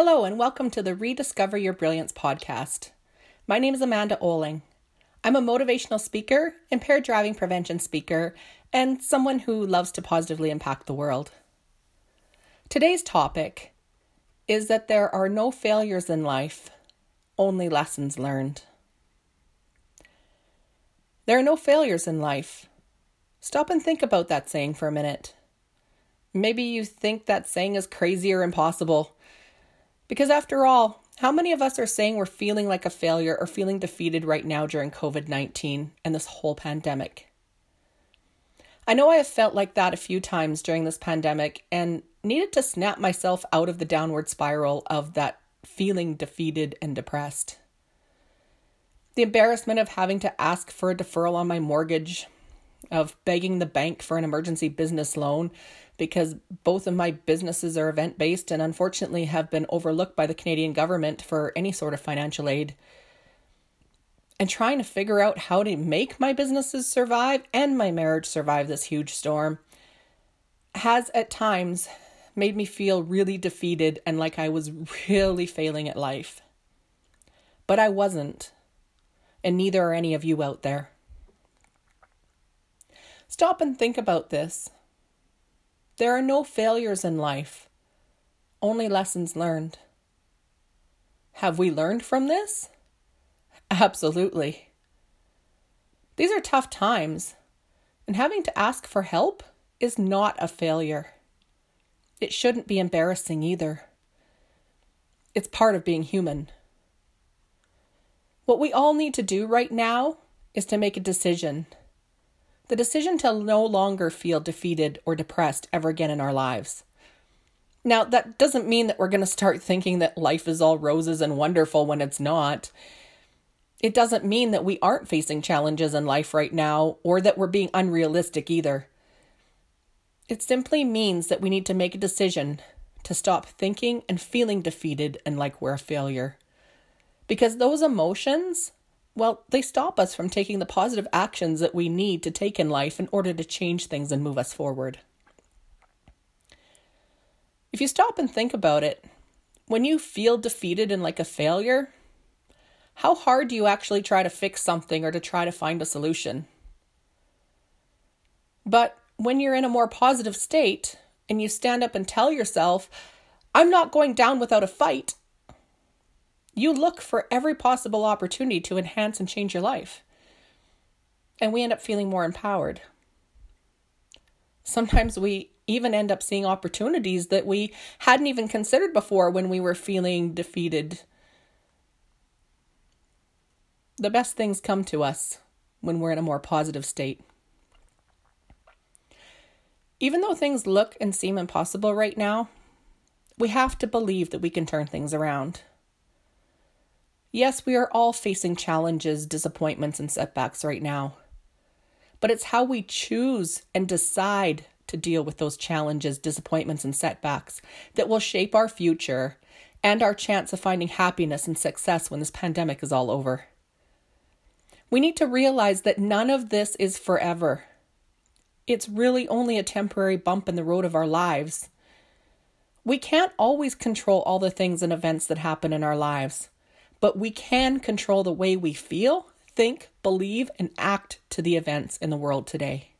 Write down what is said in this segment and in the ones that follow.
Hello, and welcome to the Rediscover Your Brilliance podcast. My name is Amanda Oling. I'm a motivational speaker, impaired driving prevention speaker, and someone who loves to positively impact the world. Today's topic is that there are no failures in life, only lessons learned. There are no failures in life. Stop and think about that saying for a minute. Maybe you think that saying is crazy or impossible. Because after all, how many of us are saying we're feeling like a failure or feeling defeated right now during COVID 19 and this whole pandemic? I know I have felt like that a few times during this pandemic and needed to snap myself out of the downward spiral of that feeling defeated and depressed. The embarrassment of having to ask for a deferral on my mortgage, of begging the bank for an emergency business loan because both of my businesses are event based and unfortunately have been overlooked by the Canadian government for any sort of financial aid. And trying to figure out how to make my businesses survive and my marriage survive this huge storm has at times made me feel really defeated and like I was really failing at life. But I wasn't, and neither are any of you out there. Stop and think about this. There are no failures in life, only lessons learned. Have we learned from this? Absolutely. These are tough times, and having to ask for help is not a failure. It shouldn't be embarrassing either. It's part of being human. What we all need to do right now is to make a decision the decision to no longer feel defeated or depressed ever again in our lives. Now, that doesn't mean that we're going to start thinking that life is all roses and wonderful when it's not. It doesn't mean that we aren't facing challenges in life right now or that we're being unrealistic either. It simply means that we need to make a decision to stop thinking and feeling defeated and like we're a failure. Because those emotions well, they stop us from taking the positive actions that we need to take in life in order to change things and move us forward. If you stop and think about it, when you feel defeated and like a failure, how hard do you actually try to fix something or to try to find a solution? But when you're in a more positive state and you stand up and tell yourself, I'm not going down without a fight, you look for every possible opportunity to enhance and change your life. And we end up feeling more empowered. Sometimes we even end up seeing opportunities that we hadn't even considered before when we were feeling defeated. The best things come to us when we're in a more positive state. Even though things look and seem impossible right now, we have to believe that we can turn things around. Yes, we are all facing challenges, disappointments, and setbacks right now. But it's how we choose and decide to deal with those challenges, disappointments, and setbacks that will shape our future and our chance of finding happiness and success when this pandemic is all over. We need to realize that none of this is forever. It's really only a temporary bump in the road of our lives. We can't always control all the things and events that happen in our lives but we can control the way we feel, think, believe, and act to the events in the world today.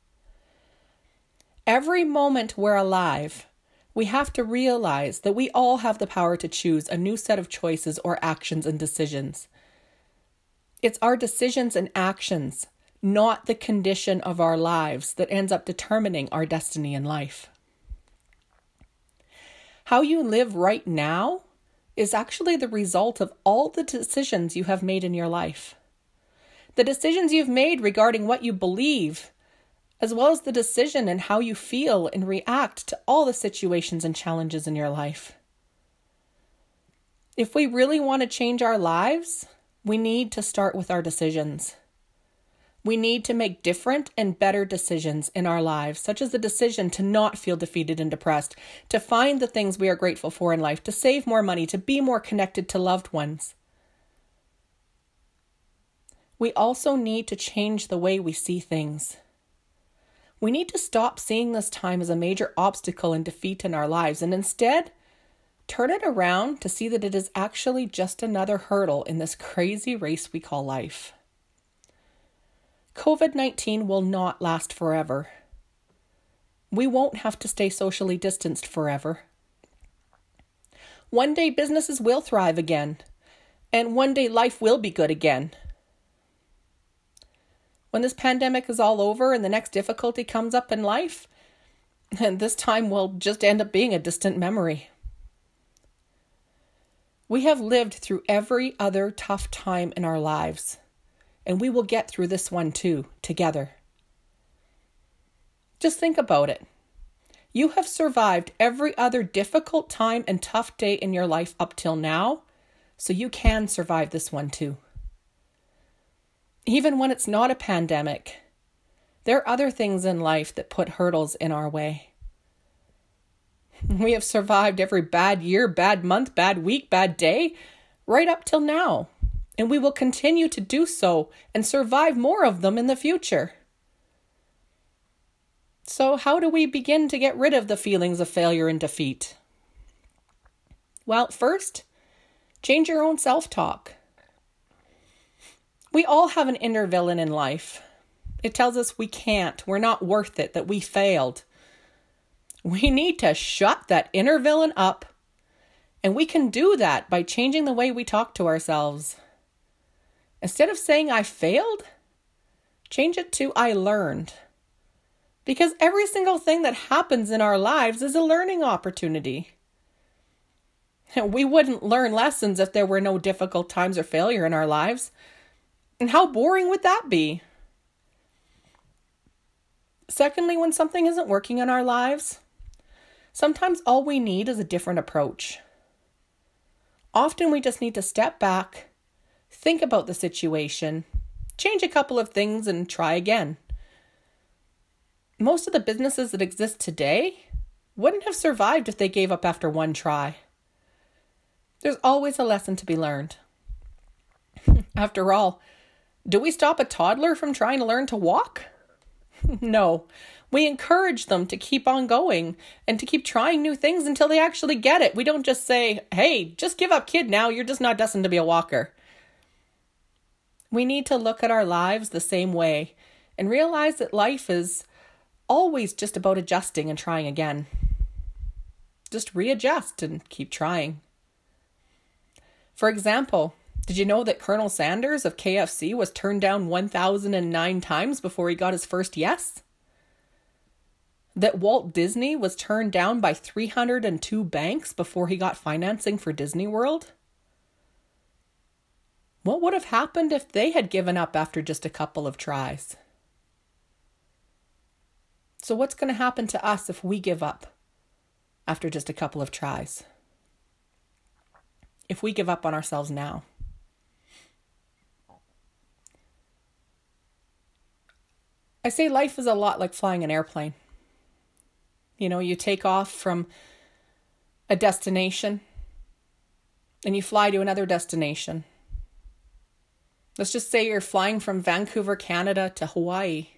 Every moment we're alive, we have to realize that we all have the power to choose a new set of choices or actions and decisions. It's our decisions and actions, not the condition of our lives, that ends up determining our destiny in life. How you live right now is actually the result of all the decisions you have made in your life. The decisions you've made regarding what you believe, as well as the decision and how you feel and react to all the situations and challenges in your life. If we really want to change our lives, we need to start with our decisions. We need to make different and better decisions in our lives, such as the decision to not feel defeated and depressed, to find the things we are grateful for in life, to save more money, to be more connected to loved ones. We also need to change the way we see things. We need to stop seeing this time as a major obstacle and defeat in our lives and instead turn it around to see that it is actually just another hurdle in this crazy race we call life. COVID 19 will not last forever. We won't have to stay socially distanced forever. One day businesses will thrive again, and one day life will be good again. When this pandemic is all over and the next difficulty comes up in life, and this time will just end up being a distant memory. We have lived through every other tough time in our lives, and we will get through this one too, together. Just think about it. You have survived every other difficult time and tough day in your life up till now, so you can survive this one too. Even when it's not a pandemic, there are other things in life that put hurdles in our way. We have survived every bad year, bad month, bad week, bad day, right up till now. And we will continue to do so and survive more of them in the future. So, how do we begin to get rid of the feelings of failure and defeat? Well, first, change your own self talk. We all have an inner villain in life. It tells us we can't, we're not worth it, that we failed. We need to shut that inner villain up, and we can do that by changing the way we talk to ourselves. Instead of saying I failed, change it to I learned. Because every single thing that happens in our lives is a learning opportunity. We wouldn't learn lessons if there were no difficult times or failure in our lives. And how boring would that be? Secondly, when something isn't working in our lives, sometimes all we need is a different approach. Often we just need to step back, think about the situation, change a couple of things, and try again most of the businesses that exist today wouldn't have survived if they gave up after one try. There's always a lesson to be learned. after all, do we stop a toddler from trying to learn to walk? no. We encourage them to keep on going and to keep trying new things until they actually get it. We don't just say, hey, just give up, kid, now. You're just not destined to be a walker. We need to look at our lives the same way and realize that life is always just about adjusting and trying again. Just readjust and keep trying. For example, did you know that Colonel Sanders of KFC was turned down 1,009 times before he got his first yes? That Walt Disney was turned down by 302 banks before he got financing for Disney World? What would have happened if they had given up after just a couple of tries? So, what's going to happen to us if we give up after just a couple of tries? If we give up on ourselves now? I say life is a lot like flying an airplane. You know, you take off from a destination and you fly to another destination. Let's just say you're flying from Vancouver, Canada to Hawaii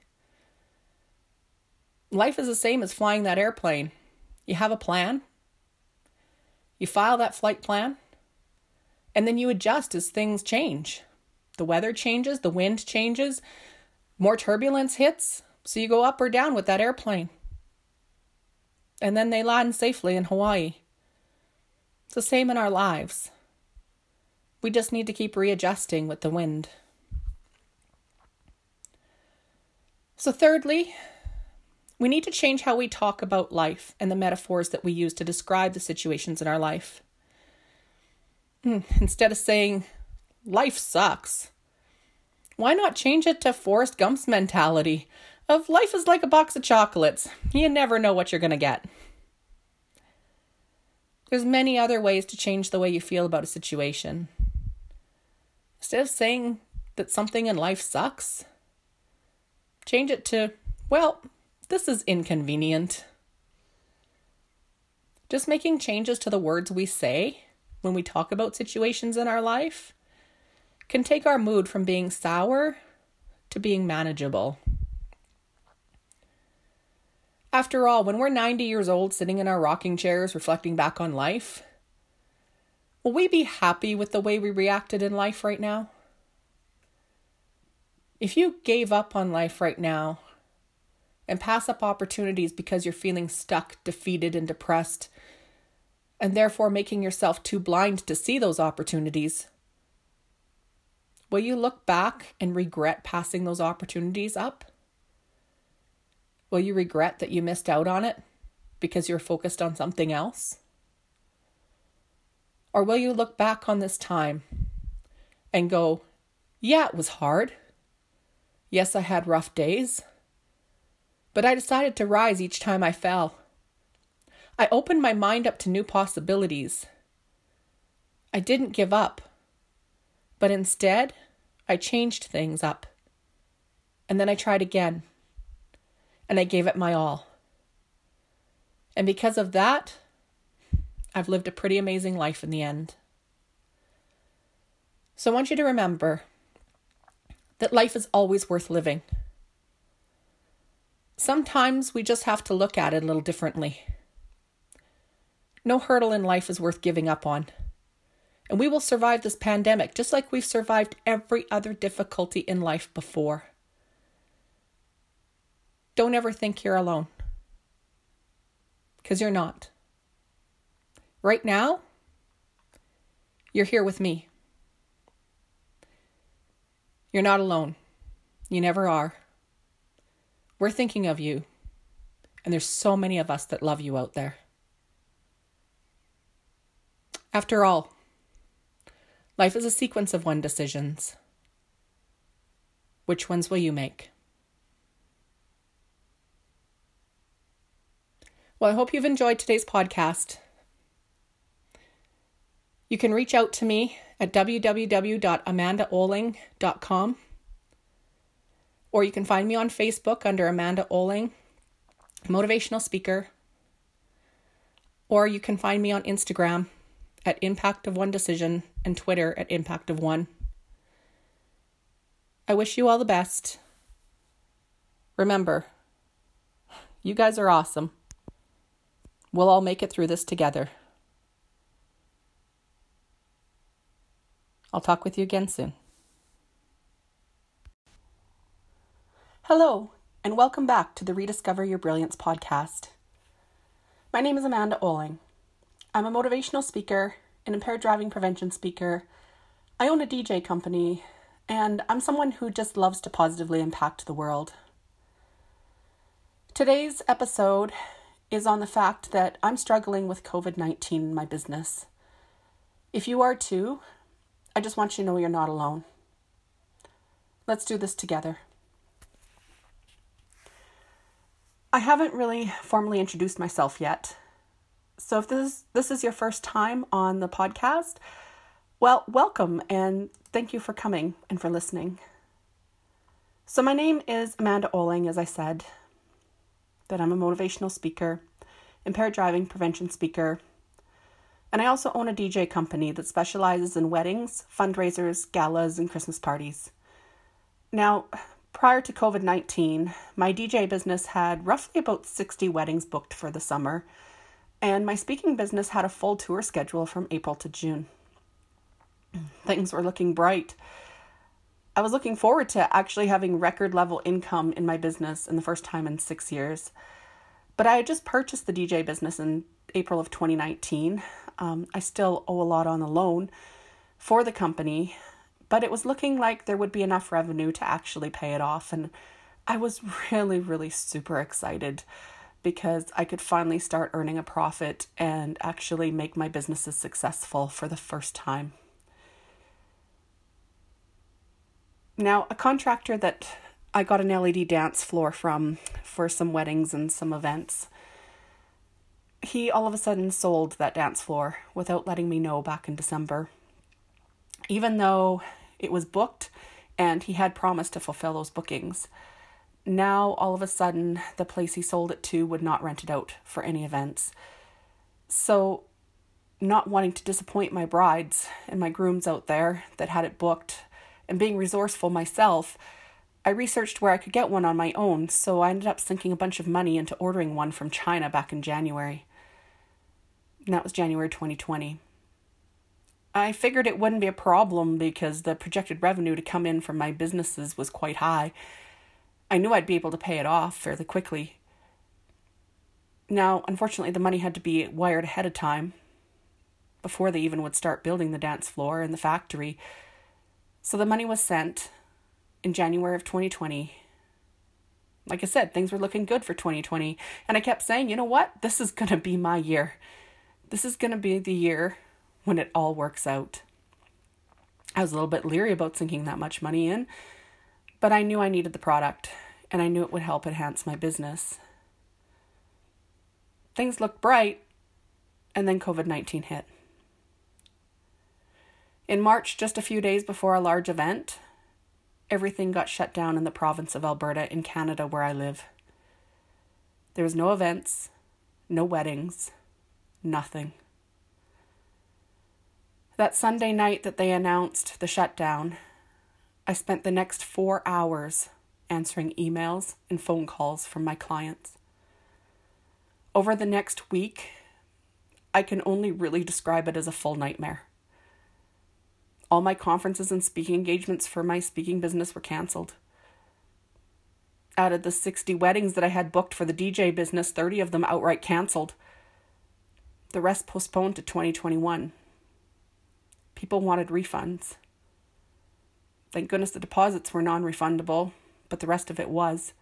life is the same as flying that airplane. You have a plan, you file that flight plan, and then you adjust as things change. The weather changes, the wind changes, more turbulence hits, so you go up or down with that airplane. And then they land safely in Hawaii. It's the same in our lives. We just need to keep readjusting with the wind. So, thirdly, we need to change how we talk about life and the metaphors that we use to describe the situations in our life. Hmm, instead of saying, life sucks, why not change it to Forrest Gump's mentality of life is like a box of chocolates. You never know what you're going to get. There's many other ways to change the way you feel about a situation. Instead of saying that something in life sucks, change it to, well, this is inconvenient. Just making changes to the words we say when we talk about situations in our life can take our mood from being sour to being manageable. After all, when we're 90 years old sitting in our rocking chairs reflecting back on life, will we be happy with the way we reacted in life right now? If you gave up on life right now and pass up opportunities because you're feeling stuck, defeated, and depressed, and therefore making yourself too blind to see those opportunities, will you look back and regret passing those opportunities up? Will you regret that you missed out on it because you're focused on something else? Or will you look back on this time and go, yeah, it was hard. Yes, I had rough days. But I decided to rise each time I fell. I opened my mind up to new possibilities. I didn't give up, but instead, I changed things up. And then I tried again, and I gave it my all. And because of that, I've lived a pretty amazing life in the end. So I want you to remember that life is always worth living. Sometimes we just have to look at it a little differently. No hurdle in life is worth giving up on. And we will survive this pandemic just like we've survived every other difficulty in life before. Don't ever think you're alone. Because you're not. Right now, you're here with me. You're not alone. You never are. We're thinking of you. And there's so many of us that love you out there. After all, life is a sequence of one decisions. Which ones will you make? Well, I hope you've enjoyed today's podcast. You can reach out to me at www.amandaoling.com or you can find me on Facebook under Amanda Oling, motivational speaker, or you can find me on Instagram at Impact of One Decision and Twitter at Impact of One. I wish you all the best. Remember, you guys are awesome. We'll all make it through this together. I'll talk with you again soon. Hello, and welcome back to the Rediscover Your Brilliance podcast. My name is Amanda Oling. I'm a motivational speaker, an impaired driving prevention speaker. I own a DJ company, and I'm someone who just loves to positively impact the world. Today's episode is on the fact that I'm struggling with COVID 19 in my business. If you are too, I just want you to know you're not alone. Let's do this together. I haven't really formally introduced myself yet. So if this is, this is your first time on the podcast, well, welcome and thank you for coming and for listening. So my name is Amanda Oling, as I said, that I'm a motivational speaker, impaired driving prevention speaker, and I also own a DJ company that specializes in weddings, fundraisers, galas, and Christmas parties. Now, prior to COVID 19, my DJ business had roughly about 60 weddings booked for the summer, and my speaking business had a full tour schedule from April to June. Things were looking bright. I was looking forward to actually having record level income in my business in the first time in six years. But I had just purchased the DJ business in April of 2019, um, I still owe a lot on the loan for the company, but it was looking like there would be enough revenue to actually pay it off. And I was really, really super excited because I could finally start earning a profit and actually make my businesses successful for the first time. Now, a contractor that I got an LED dance floor from for some weddings and some events he all of a sudden sold that dance floor without letting me know back in December. Even though it was booked and he had promised to fulfill those bookings, now all of a sudden the place he sold it to would not rent it out for any events. So, not wanting to disappoint my brides and my grooms out there that had it booked, and being resourceful myself, I researched where I could get one on my own, so I ended up sinking a bunch of money into ordering one from China back in January and that was January 2020. I figured it wouldn't be a problem because the projected revenue to come in from my businesses was quite high. I knew I'd be able to pay it off fairly quickly. Now, unfortunately, the money had to be wired ahead of time before they even would start building the dance floor and the factory. So the money was sent in January of 2020. Like I said, things were looking good for 2020. And I kept saying, you know what? This is going to be my year. This is going to be the year when it all works out. I was a little bit leery about sinking that much money in, but I knew I needed the product and I knew it would help enhance my business. Things looked bright, and then COVID 19 hit. In March, just a few days before a large event, everything got shut down in the province of Alberta in Canada, where I live. There was no events, no weddings, nothing. That Sunday night that they announced the shutdown, I spent the next four hours answering emails and phone calls from my clients. Over the next week, I can only really describe it as a full nightmare. All my conferences and speaking engagements for my speaking business were canceled. Out of the 60 weddings that I had booked for the DJ business, 30 of them outright canceled. The rest postponed to 2021. People wanted refunds. Thank goodness the deposits were non refundable, but the rest of it was.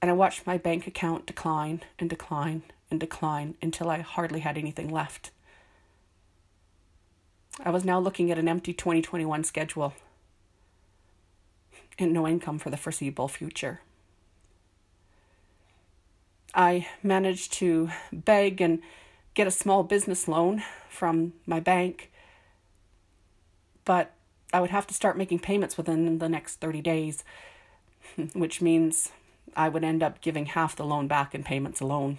And I watched my bank account decline and decline and decline until I hardly had anything left. I was now looking at an empty 2021 schedule and no income for the foreseeable future. I managed to beg and get a small business loan from my bank, but I would have to start making payments within the next 30 days, which means I would end up giving half the loan back in payments alone.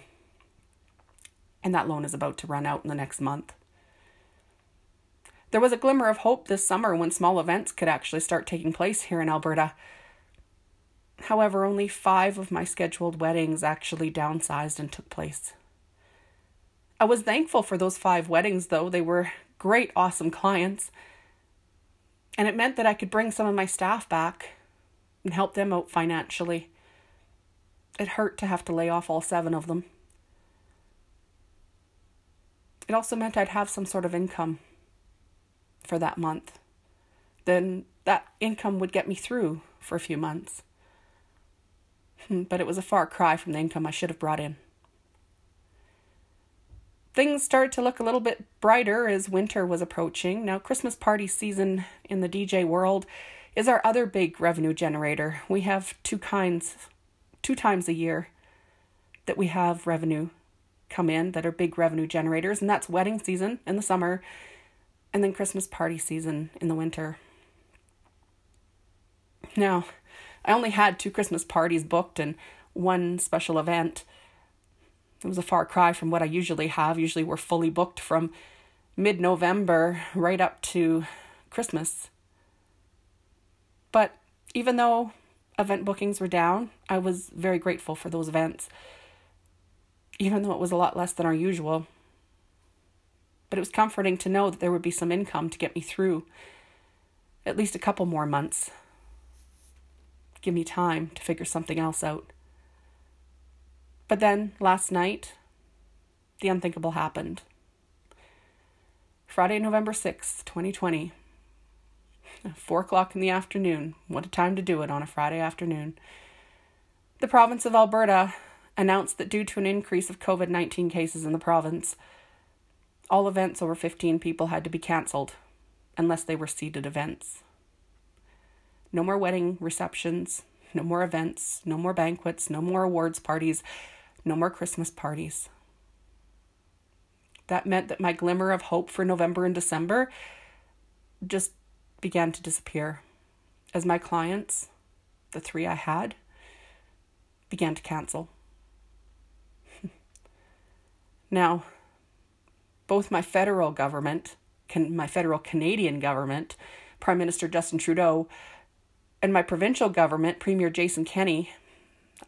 And that loan is about to run out in the next month. There was a glimmer of hope this summer when small events could actually start taking place here in Alberta. However, only five of my scheduled weddings actually downsized and took place. I was thankful for those five weddings, though. They were great, awesome clients. And it meant that I could bring some of my staff back and help them out financially. It hurt to have to lay off all seven of them. It also meant I'd have some sort of income for that month, then that income would get me through for a few months. Hmm, but it was a far cry from the income I should have brought in. Things started to look a little bit brighter as winter was approaching. Now, Christmas party season in the DJ world is our other big revenue generator. We have two kinds, two times a year that we have revenue come in that are big revenue generators, and that's wedding season in the summer and then Christmas party season in the winter. Now, I only had two Christmas parties booked and one special event. It was a far cry from what I usually have. Usually, we're fully booked from mid November right up to Christmas. But even though event bookings were down, I was very grateful for those events, even though it was a lot less than our usual but it was comforting to know that there would be some income to get me through at least a couple more months. Give me time to figure something else out. But then, last night, the unthinkable happened. Friday, November 6th, 2020. Four o'clock in the afternoon. What a time to do it on a Friday afternoon. The province of Alberta announced that due to an increase of COVID 19 cases in the province, all events over 15 people had to be cancelled unless they were seated events. No more wedding receptions, no more events, no more banquets, no more awards parties, no more Christmas parties. That meant that my glimmer of hope for November and December just began to disappear as my clients, the three I had, began to cancel. now, both my federal government, can, my federal Canadian government, Prime Minister Justin Trudeau, and my provincial government, Premier Jason Kenney,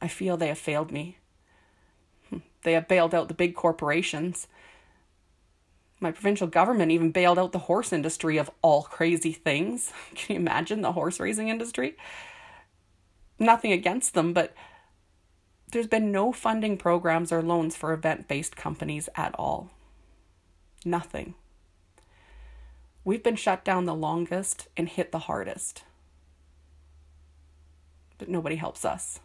I feel they have failed me. They have bailed out the big corporations. My provincial government even bailed out the horse industry of all crazy things. Can you imagine the horse raising industry? Nothing against them, but there's been no funding programs or loans for event based companies at all. Nothing. We've been shut down the longest and hit the hardest. But nobody helps us.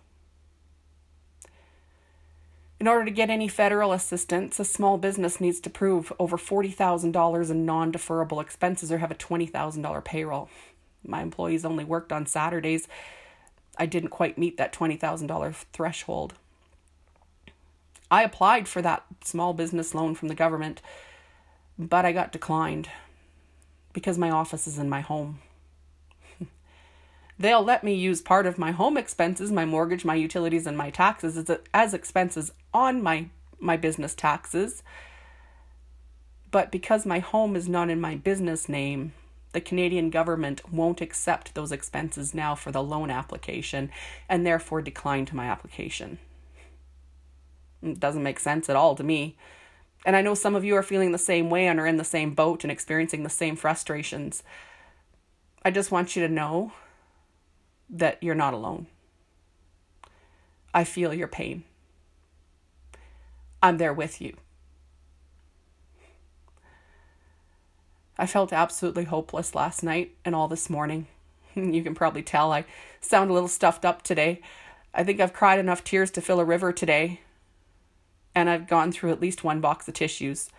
In order to get any federal assistance, a small business needs to prove over $40,000 in non deferrable expenses or have a $20,000 payroll. My employees only worked on Saturdays. I didn't quite meet that $20,000 threshold. I applied for that small business loan from the government, but I got declined because my office is in my home. They'll let me use part of my home expenses, my mortgage, my utilities, and my taxes as, as expenses on my, my business taxes. But because my home is not in my business name, the Canadian government won't accept those expenses now for the loan application and therefore decline to my application. It doesn't make sense at all to me. And I know some of you are feeling the same way and are in the same boat and experiencing the same frustrations. I just want you to know that you're not alone. I feel your pain. I'm there with you. I felt absolutely hopeless last night and all this morning. You can probably tell I sound a little stuffed up today. I think I've cried enough tears to fill a river today. And I've gone through at least one box of tissues.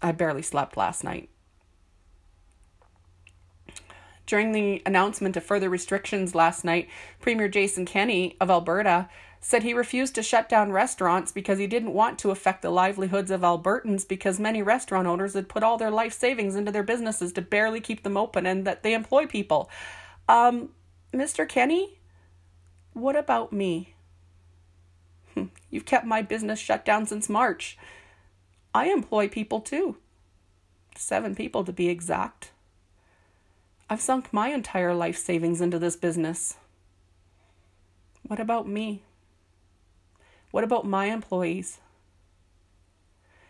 I barely slept last night. During the announcement of further restrictions last night, Premier Jason Kenney of Alberta said he refused to shut down restaurants because he didn't want to affect the livelihoods of Albertans because many restaurant owners had put all their life savings into their businesses to barely keep them open and that they employ people. Um, Mr. Kenney, what about me? Hmm, you've kept my business shut down since March. I employ people too. Seven people to be exact. I've sunk my entire life savings into this business. What about me? What about my employees?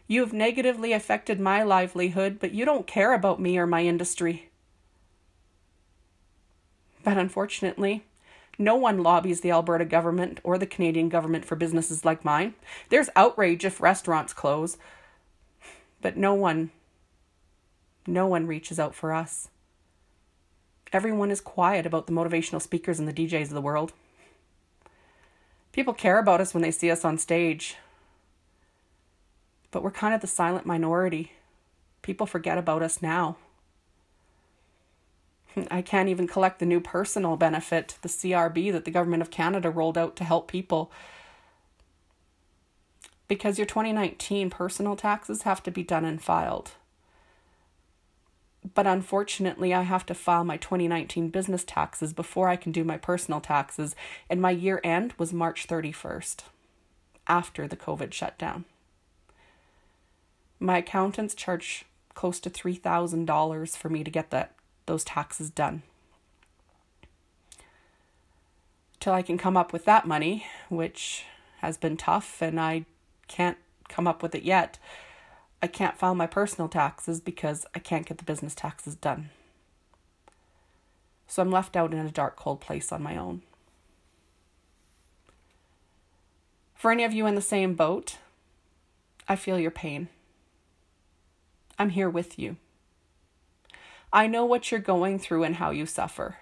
You have negatively affected my livelihood, but you don't care about me or my industry. But unfortunately, no one lobbies the Alberta government or the Canadian government for businesses like mine. There's outrage if restaurants close, but no one, no one reaches out for us. Everyone is quiet about the motivational speakers and the DJs of the world. People care about us when they see us on stage, but we're kind of the silent minority. People forget about us now. I can't even collect the new personal benefit, the CRB, that the Government of Canada rolled out to help people. Because your 2019 personal taxes have to be done and filed but unfortunately, I have to file my 2019 business taxes before I can do my personal taxes, and my year end was March 31st, after the COVID shutdown. My accountants charge close to $3,000 for me to get that those taxes done. Till I can come up with that money, which has been tough and I can't come up with it yet I can't file my personal taxes because I can't get the business taxes done. So I'm left out in a dark, cold place on my own. For any of you in the same boat, I feel your pain. I'm here with you. I know what you're going through and how you suffer.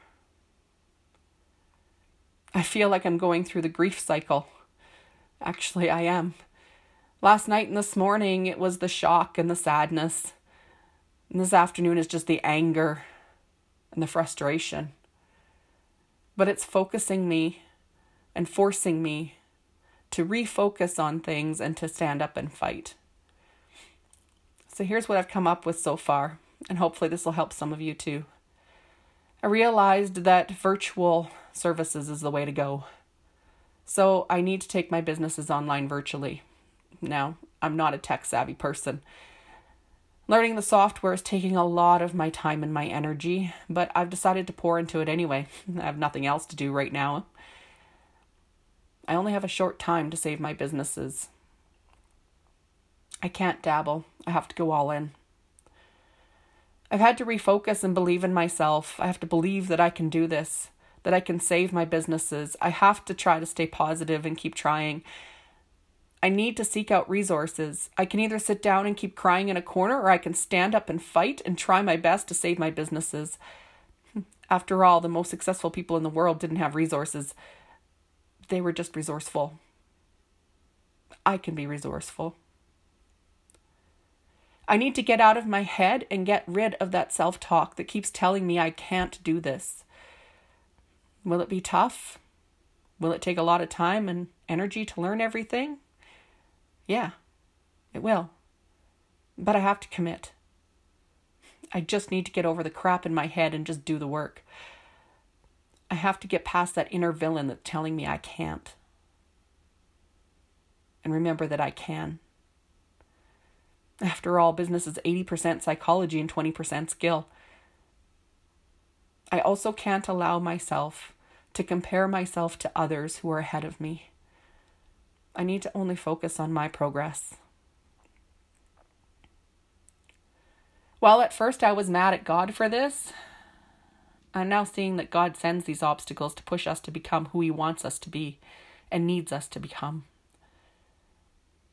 I feel like I'm going through the grief cycle. Actually, I am. Last night and this morning, it was the shock and the sadness. And this afternoon is just the anger and the frustration. But it's focusing me and forcing me to refocus on things and to stand up and fight. So here's what I've come up with so far, and hopefully this will help some of you too. I realized that virtual services is the way to go. So I need to take my businesses online virtually. Now, I'm not a tech savvy person. Learning the software is taking a lot of my time and my energy, but I've decided to pour into it anyway. I have nothing else to do right now. I only have a short time to save my businesses. I can't dabble. I have to go all in. I've had to refocus and believe in myself. I have to believe that I can do this, that I can save my businesses. I have to try to stay positive and keep trying. I need to seek out resources. I can either sit down and keep crying in a corner, or I can stand up and fight and try my best to save my businesses. After all, the most successful people in the world didn't have resources, they were just resourceful. I can be resourceful. I need to get out of my head and get rid of that self talk that keeps telling me I can't do this. Will it be tough? Will it take a lot of time and energy to learn everything? Yeah, it will. But I have to commit. I just need to get over the crap in my head and just do the work. I have to get past that inner villain that's telling me I can't. And remember that I can. After all, business is 80% psychology and 20% skill. I also can't allow myself to compare myself to others who are ahead of me. I need to only focus on my progress. While at first I was mad at God for this, I'm now seeing that God sends these obstacles to push us to become who He wants us to be and needs us to become.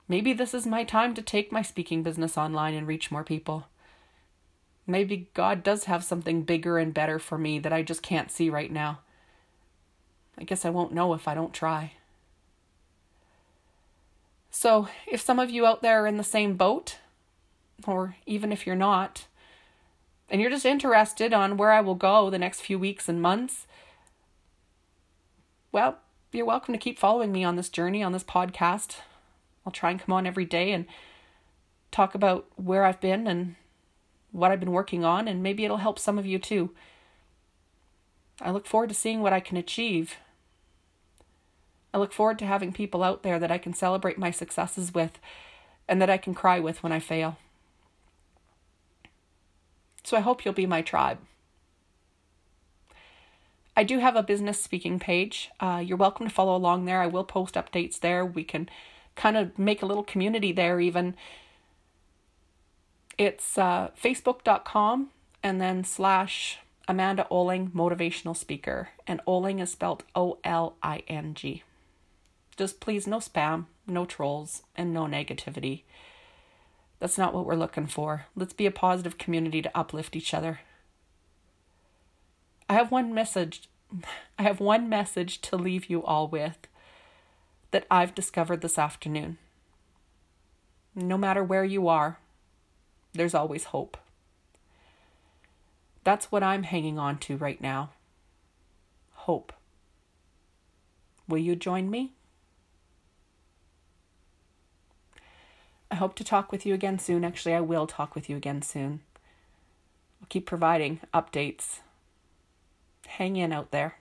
Maybe this is my time to take my speaking business online and reach more people. Maybe God does have something bigger and better for me that I just can't see right now. I guess I won't know if I don't try. So, if some of you out there are in the same boat, or even if you're not, and you're just interested on where I will go the next few weeks and months, well, you're welcome to keep following me on this journey, on this podcast. I'll try and come on every day and talk about where I've been and what I've been working on, and maybe it'll help some of you too. I look forward to seeing what I can achieve I look forward to having people out there that I can celebrate my successes with and that I can cry with when I fail. So I hope you'll be my tribe. I do have a business speaking page. Uh, you're welcome to follow along there. I will post updates there. We can kind of make a little community there, even. It's uh, facebook.com and then slash Amanda Oling, motivational speaker. And Oling is spelled O L I N G. Just please, no spam, no trolls, and no negativity. That's not what we're looking for. Let's be a positive community to uplift each other. I have one message. I have one message to leave you all with that I've discovered this afternoon. No matter where you are, there's always hope. That's what I'm hanging on to right now. Hope. Will you join me? I hope to talk with you again soon. Actually, I will talk with you again soon. I'll keep providing updates. Hang in out there.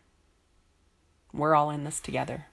We're all in this together.